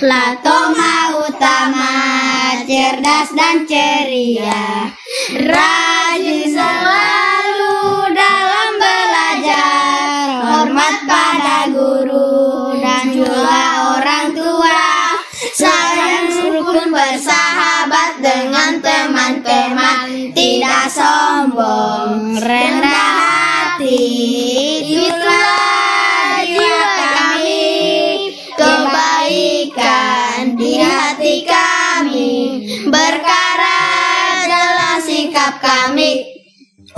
Latoma utama, cerdas dan ceria, rajin selalu dalam belajar, hormat pada guru dan juga orang tua, sayang rukun bersahabat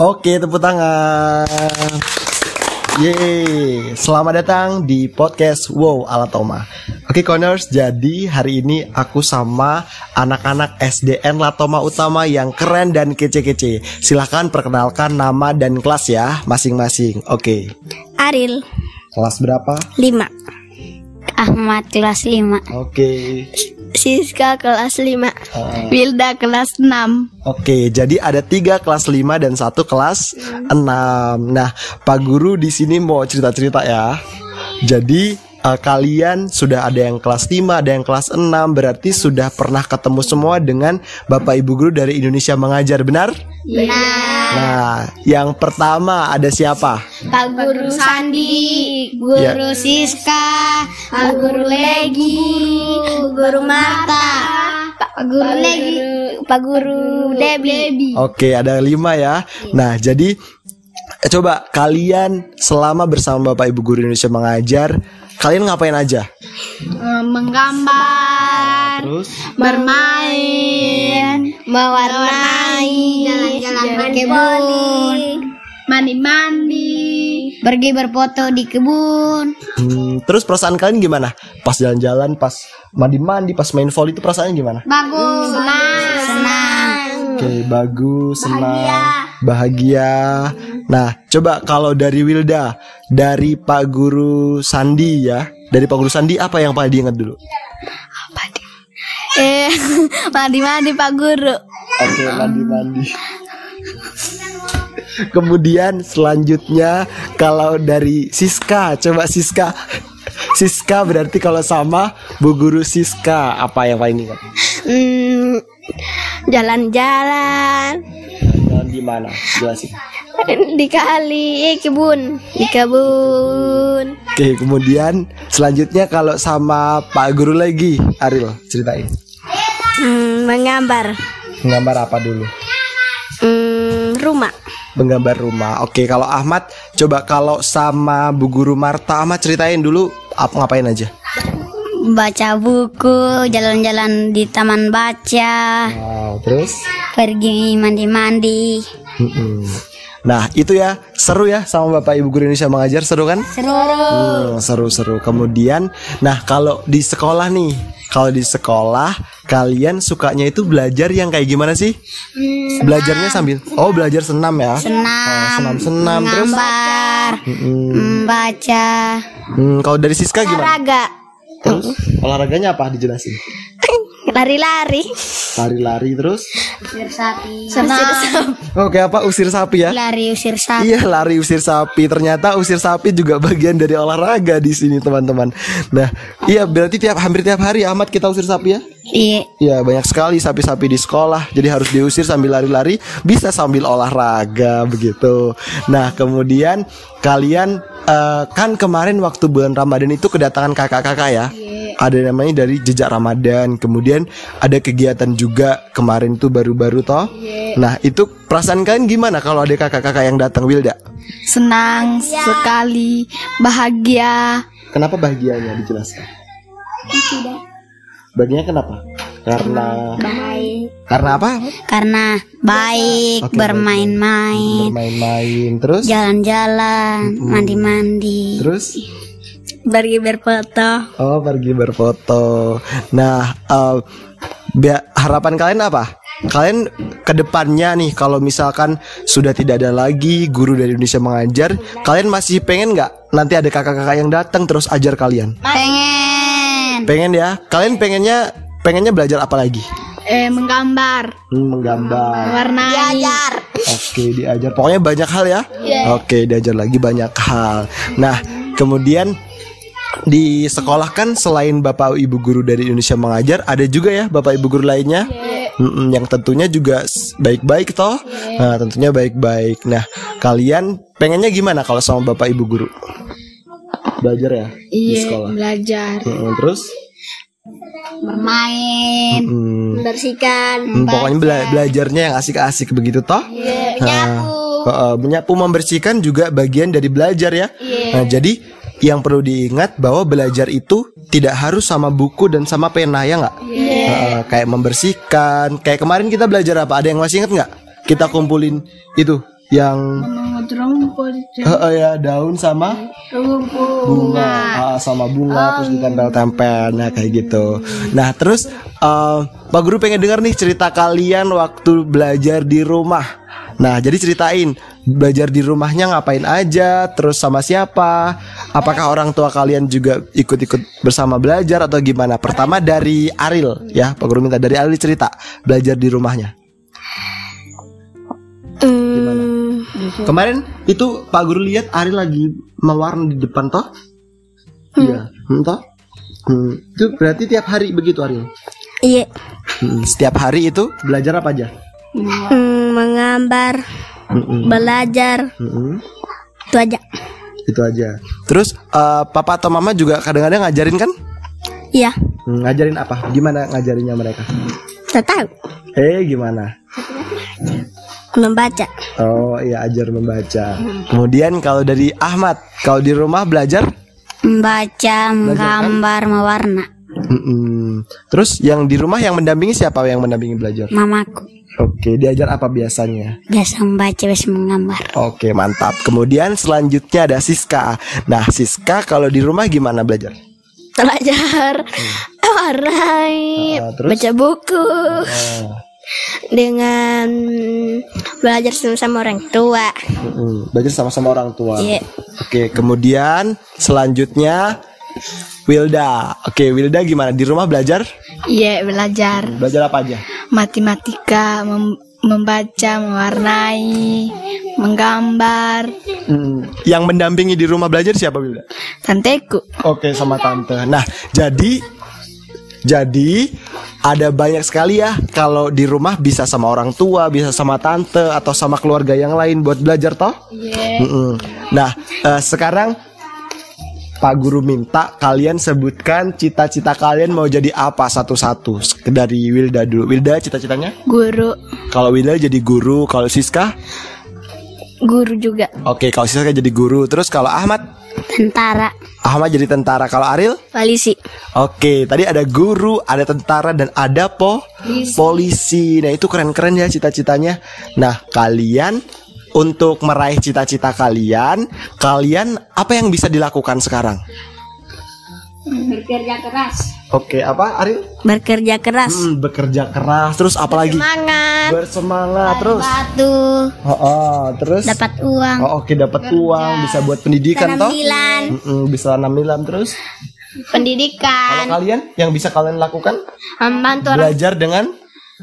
Oke, tepuk tangan. Yeay, selamat datang di podcast Wow ala Toma. Oke, Corners, jadi hari ini aku sama anak-anak SDN Latoma Utama yang keren dan kece-kece. Silahkan perkenalkan nama dan kelas ya, masing-masing. Oke, Aril kelas berapa? 5 Ahmad kelas 5 Oke, Siska kelas 5 Ah. Wilda kelas 6 Oke, jadi ada tiga kelas 5 dan satu kelas 6 Nah, Pak Guru di sini mau cerita-cerita ya. Jadi eh, kalian sudah ada yang kelas 5, ada yang kelas 6 Berarti sudah pernah ketemu semua dengan Bapak Ibu Guru dari Indonesia Mengajar, benar? Benar Nah, yang pertama ada siapa? Pak Guru Sandi Guru Siska Pak Guru Legi Guru Marta Pak Guru Legi Pak Guru Debi Oke, ada lima ya. Nah, jadi coba kalian selama bersama Bapak Ibu Guru Indonesia Mengajar Kalian ngapain aja? menggambar Terus? bermain mewarnai jalan-jalan ke kebun mandi-mandi pergi berfoto di kebun Hmm, terus perasaan kalian gimana? Pas jalan-jalan, pas mandi-mandi, pas main volley itu perasaannya gimana? bagus senang senang Oke, bagus, senang, bahagia. Nah, coba kalau dari Wilda, dari Pak Guru Sandi ya, dari Pak Guru Sandi apa yang paling diingat dulu? eh mandi-mandi pak guru Oke, mandi-mandi. Kemudian selanjutnya kalau dari Siska, coba Siska. Siska berarti kalau sama Bu Guru Siska apa yang paling diingat? Hmm, jalan-jalan Jalan di mana? Jelasin. di kali eh, kebun di kebun Oke, kemudian selanjutnya kalau sama Pak Guru lagi, Aril, ceritain. Hmm, menggambar Menggambar apa dulu? Hmm, rumah Menggambar rumah. Oke, kalau Ahmad, coba kalau sama Bu Guru Marta, Ahmad ceritain dulu apa ngapain aja. baca buku jalan-jalan di taman baca Wow, terus? pergi mandi-mandi. Nah, itu ya seru ya sama Bapak Ibu Guru Indonesia mengajar seru kan? seru Hmm, seru-seru. Kemudian, nah kalau di sekolah nih, kalau di sekolah kalian sukanya itu belajar yang kayak gimana sih? Belajarnya sambil, oh belajar senam ya? senam Oh, senam-senam terus? gambar Mm-mm. membaca Hmm, kalau dari Siska gimana? olahraga Terus olahraganya apa dijelasin? lari-lari Lari-lari terus? senam Oke apa usir sapi ya? lari usir sapi Iya lari usir sapi. Ternyata usir sapi juga bagian dari olahraga di sini teman-teman. Nah, iya berarti tiap hampir tiap hari Ahmad kita usir sapi ya? iya Iya banyak sekali sapi-sapi di sekolah. Jadi harus diusir sambil lari-lari, bisa sambil olahraga begitu. Nah kemudian kalian eh, kan kemarin waktu bulan Ramadan itu kedatangan kakak-kakak ya. Ada namanya dari jejak Ramadan. Kemudian ada kegiatan juga kemarin tuh baru-baru toh. Nah itu perasaan kalian gimana kalau ada kakak-kakak yang datang Wilda? senang sekali bahagia Kenapa bahagianya dijelaskan? Bahagianya kenapa? Karena karena apa? karena baik Oke, bermain-main Bermain-main terus jalan-jalan mandi-mandi terus pergi berfoto Oh pergi berfoto. Nah eh, bia- harapan kalian apa? Kalian ke depannya nih kalau misalkan sudah tidak ada lagi guru dari Indonesia mengajar, kalian masih pengen nggak nanti ada kakak-kakak yang datang terus ajar kalian? pengen Pengen ya? Kalian pengennya pengennya belajar apa lagi? eh menggambar Hmm, menggambar. warna diajar Oke diajar. Pokoknya banyak hal ya. Oke diajar lagi banyak hal. Nah kemudian di sekolah kan selain bapak ibu guru dari Indonesia mengajar, ada juga ya bapak ibu guru lainnya. Mm-mm, yang tentunya juga baik-baik toh. Nah, tentunya baik-baik. Nah, kalian pengennya gimana kalau sama bapak ibu guru? Belajar ya di Iya, sekolah. belajar. Mm-mm, terus? Bermain. Mm, Membersihkan. mm, pokoknya bela- belajarnya yang asik-asik begitu toh? Iya, Nah, menyapu. uh, menyapu membersihkan juga bagian dari belajar ya. Iya. Nah, jadi yang perlu diingat bahwa belajar itu tidak harus sama buku dan sama pena ya nggak? Uh, kayak membersihkan. Kayak kemarin kita belajar apa? Ada yang masih ingat nggak? Kita kumpulin itu yang Rumput. uh, uh, ya daun sama Rumput. bunga. Ah, sama bunga terus ditempel-tempel nah kayak gitu. Nah terus eh, Pak Guru pengen dengar nih cerita kalian waktu belajar di rumah. Nah jadi ceritain belajar di rumahnya ngapain aja terus sama siapa? Apakah orang tua kalian juga ikut-ikut bersama belajar atau gimana? Pertama dari Aril ya. Pak Guru minta dari Aril cerita belajar di rumahnya. Gimana kemarin itu Pak Guru lihat Aril lagi mewarna di depan toh Iya, hmm, toh? Hmm, itu berarti tiap hari begitu Aril. Iya. Hmm, setiap hari itu belajar apa aja? Hmm, menggambar. Hmm, Belajar. hmm, Itu aja. itu aja. Terus eh, papa atau mama juga kadang-kadang ngajarin kan? Iya. Hmm, ngajarin apa? Gimana ngajarinnya mereka? Tak tahu. Eh, gimana? Membaca. Oh, iya ajar membaca. Kemudian kalau dari Ahmad, kalau di rumah belajar? Membaca, menggambar, mewarna. Mm-mm. Terus yang di rumah yang mendampingi siapa yang mendampingi belajar? Mamaku. Oke, diajar apa biasanya? Biasa membaca, biasa menggambar. Oke, mantap. Kemudian selanjutnya ada Siska. Nah, Siska kalau di rumah gimana belajar? Belajar. Warnai. Ah, terus? Baca buku. Oh, Dengan belajar sama orang tua. mm-mm. Belajar sama-sama orang tua. Iya. Oke, kemudian selanjutnya Wilda. Oke, Wilda gimana? Di rumah belajar? Iya, belajar. Belajar apa aja? Matematika, mem- membaca, mewarnai, menggambar. Hmm, Yang mendampingi di rumah belajar siapa Wilda? Tanteku. Oke, sama tante. Nah, jadi jadi ada banyak sekali ya kalau di rumah bisa sama orang tua, bisa sama tante atau sama keluarga yang lain buat belajar toh? Iya. Mm-mm. Nah, eh, sekarang Pak Guru minta kalian sebutkan cita-cita kalian mau jadi apa satu-satu dari Wilda dulu. Wilda cita-citanya? Guru. Kalau Wilda jadi guru, kalau Siska? Guru juga. Oke, kalau Siska jadi guru. Terus kalau Ahmad? Tentara. Ahmad jadi tentara. Kalau Aril? Polisi. Oke, tadi ada guru, ada tentara, dan ada po polisi. Nah itu keren-keren ya cita-citanya. Nah kalian untuk meraih cita-cita kalian, kalian apa yang bisa dilakukan sekarang? Bekerja keras. Oke, apa Aril? Bekerja keras. Hmm, bekerja keras. Terus apa lagi? Semangat. Bersemangat terus. Batu. Oh, oh, terus. Dapat uang. Oh, oke dapat uang, bisa buat pendidikan toh? Penampilan. Mm-mm, bisa namilan terus. Pendidikan. Kalau kalian yang bisa kalian lakukan Membantu orang. belajar dengan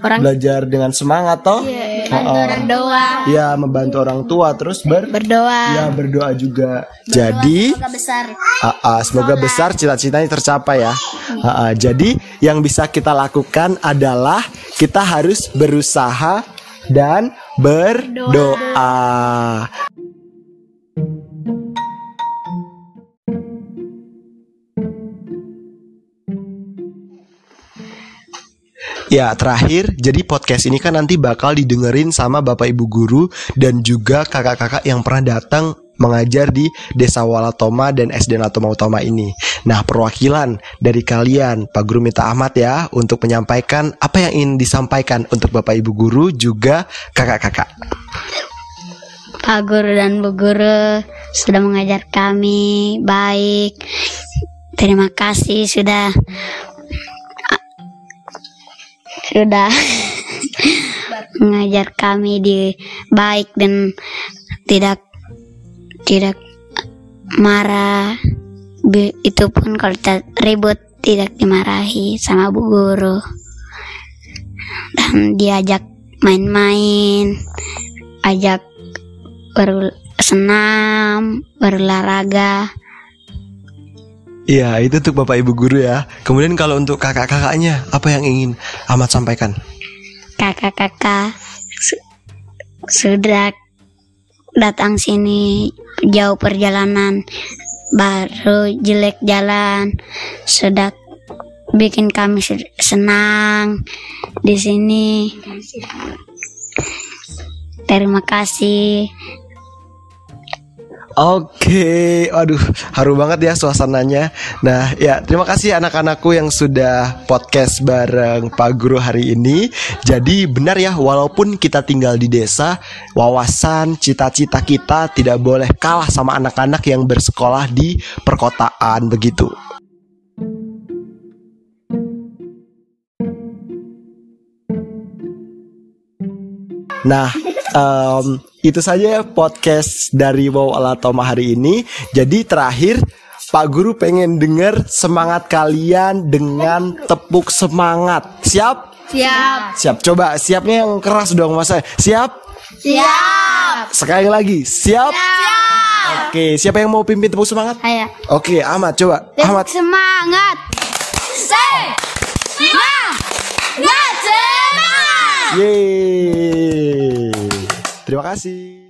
Orang. belajar dengan semangat toh? Membantu orang doa. Ya membantu orang tua terus ber Berdoa. ya berdoa juga. Jadi Semoga besar. ah, ah, semoga besar cita-citanya tercapai ya. Ah, ah, jadi yang bisa kita lakukan adalah kita harus berusaha dan berdoa. Ya terakhir, jadi podcast ini kan nanti bakal didengerin sama bapak ibu guru dan juga kakak-kakak yang pernah datang mengajar di Desa Walatoma dan SD Natoma Utama ini. Nah perwakilan dari kalian, Pak Guru minta Ahmad ya untuk menyampaikan apa yang ingin disampaikan untuk bapak ibu guru juga kakak-kakak. Pak Guru dan Bu Guru sudah mengajar kami baik. Terima kasih sudah sudah mengajar kami di baik dan tidak tidak marah. Itu pun kalau kita ribut tidak dimarahi sama Bu Guru. Dan diajak main-main, ajak bersenam, berolahraga. Iya, itu untuk Bapak Ibu guru ya. Kemudian kalau untuk kakak-kakaknya, apa yang ingin Ahmad sampaikan? kakak-kakak su- sudah datang sini jauh perjalanan baru jelek jalan sudah bikin kami se- senang di sini terima kasih Oke, aduh, haru banget ya suasananya. Nah, ya terima kasih anak-anakku yang sudah podcast bareng Pak Guru hari ini. Jadi benar ya, walaupun kita tinggal di desa, wawasan, cita-cita kita tidak boleh kalah sama anak-anak yang bersekolah di perkotaan begitu. Nah, em, itu saja ya podcast dari Wow Alatoma hari ini. Jadi terakhir Pak Guru pengen dengar semangat kalian dengan tepuk semangat. Siap? siap Siap. Coba siapnya yang keras dong Mas. Siap? siap Sekali lagi. Siap? Oke, siapa yang mau pimpin tepuk semangat? ayo Oke, Ahmad coba. Ahmad. semangat semangat semangat Yeay. Terima kasih.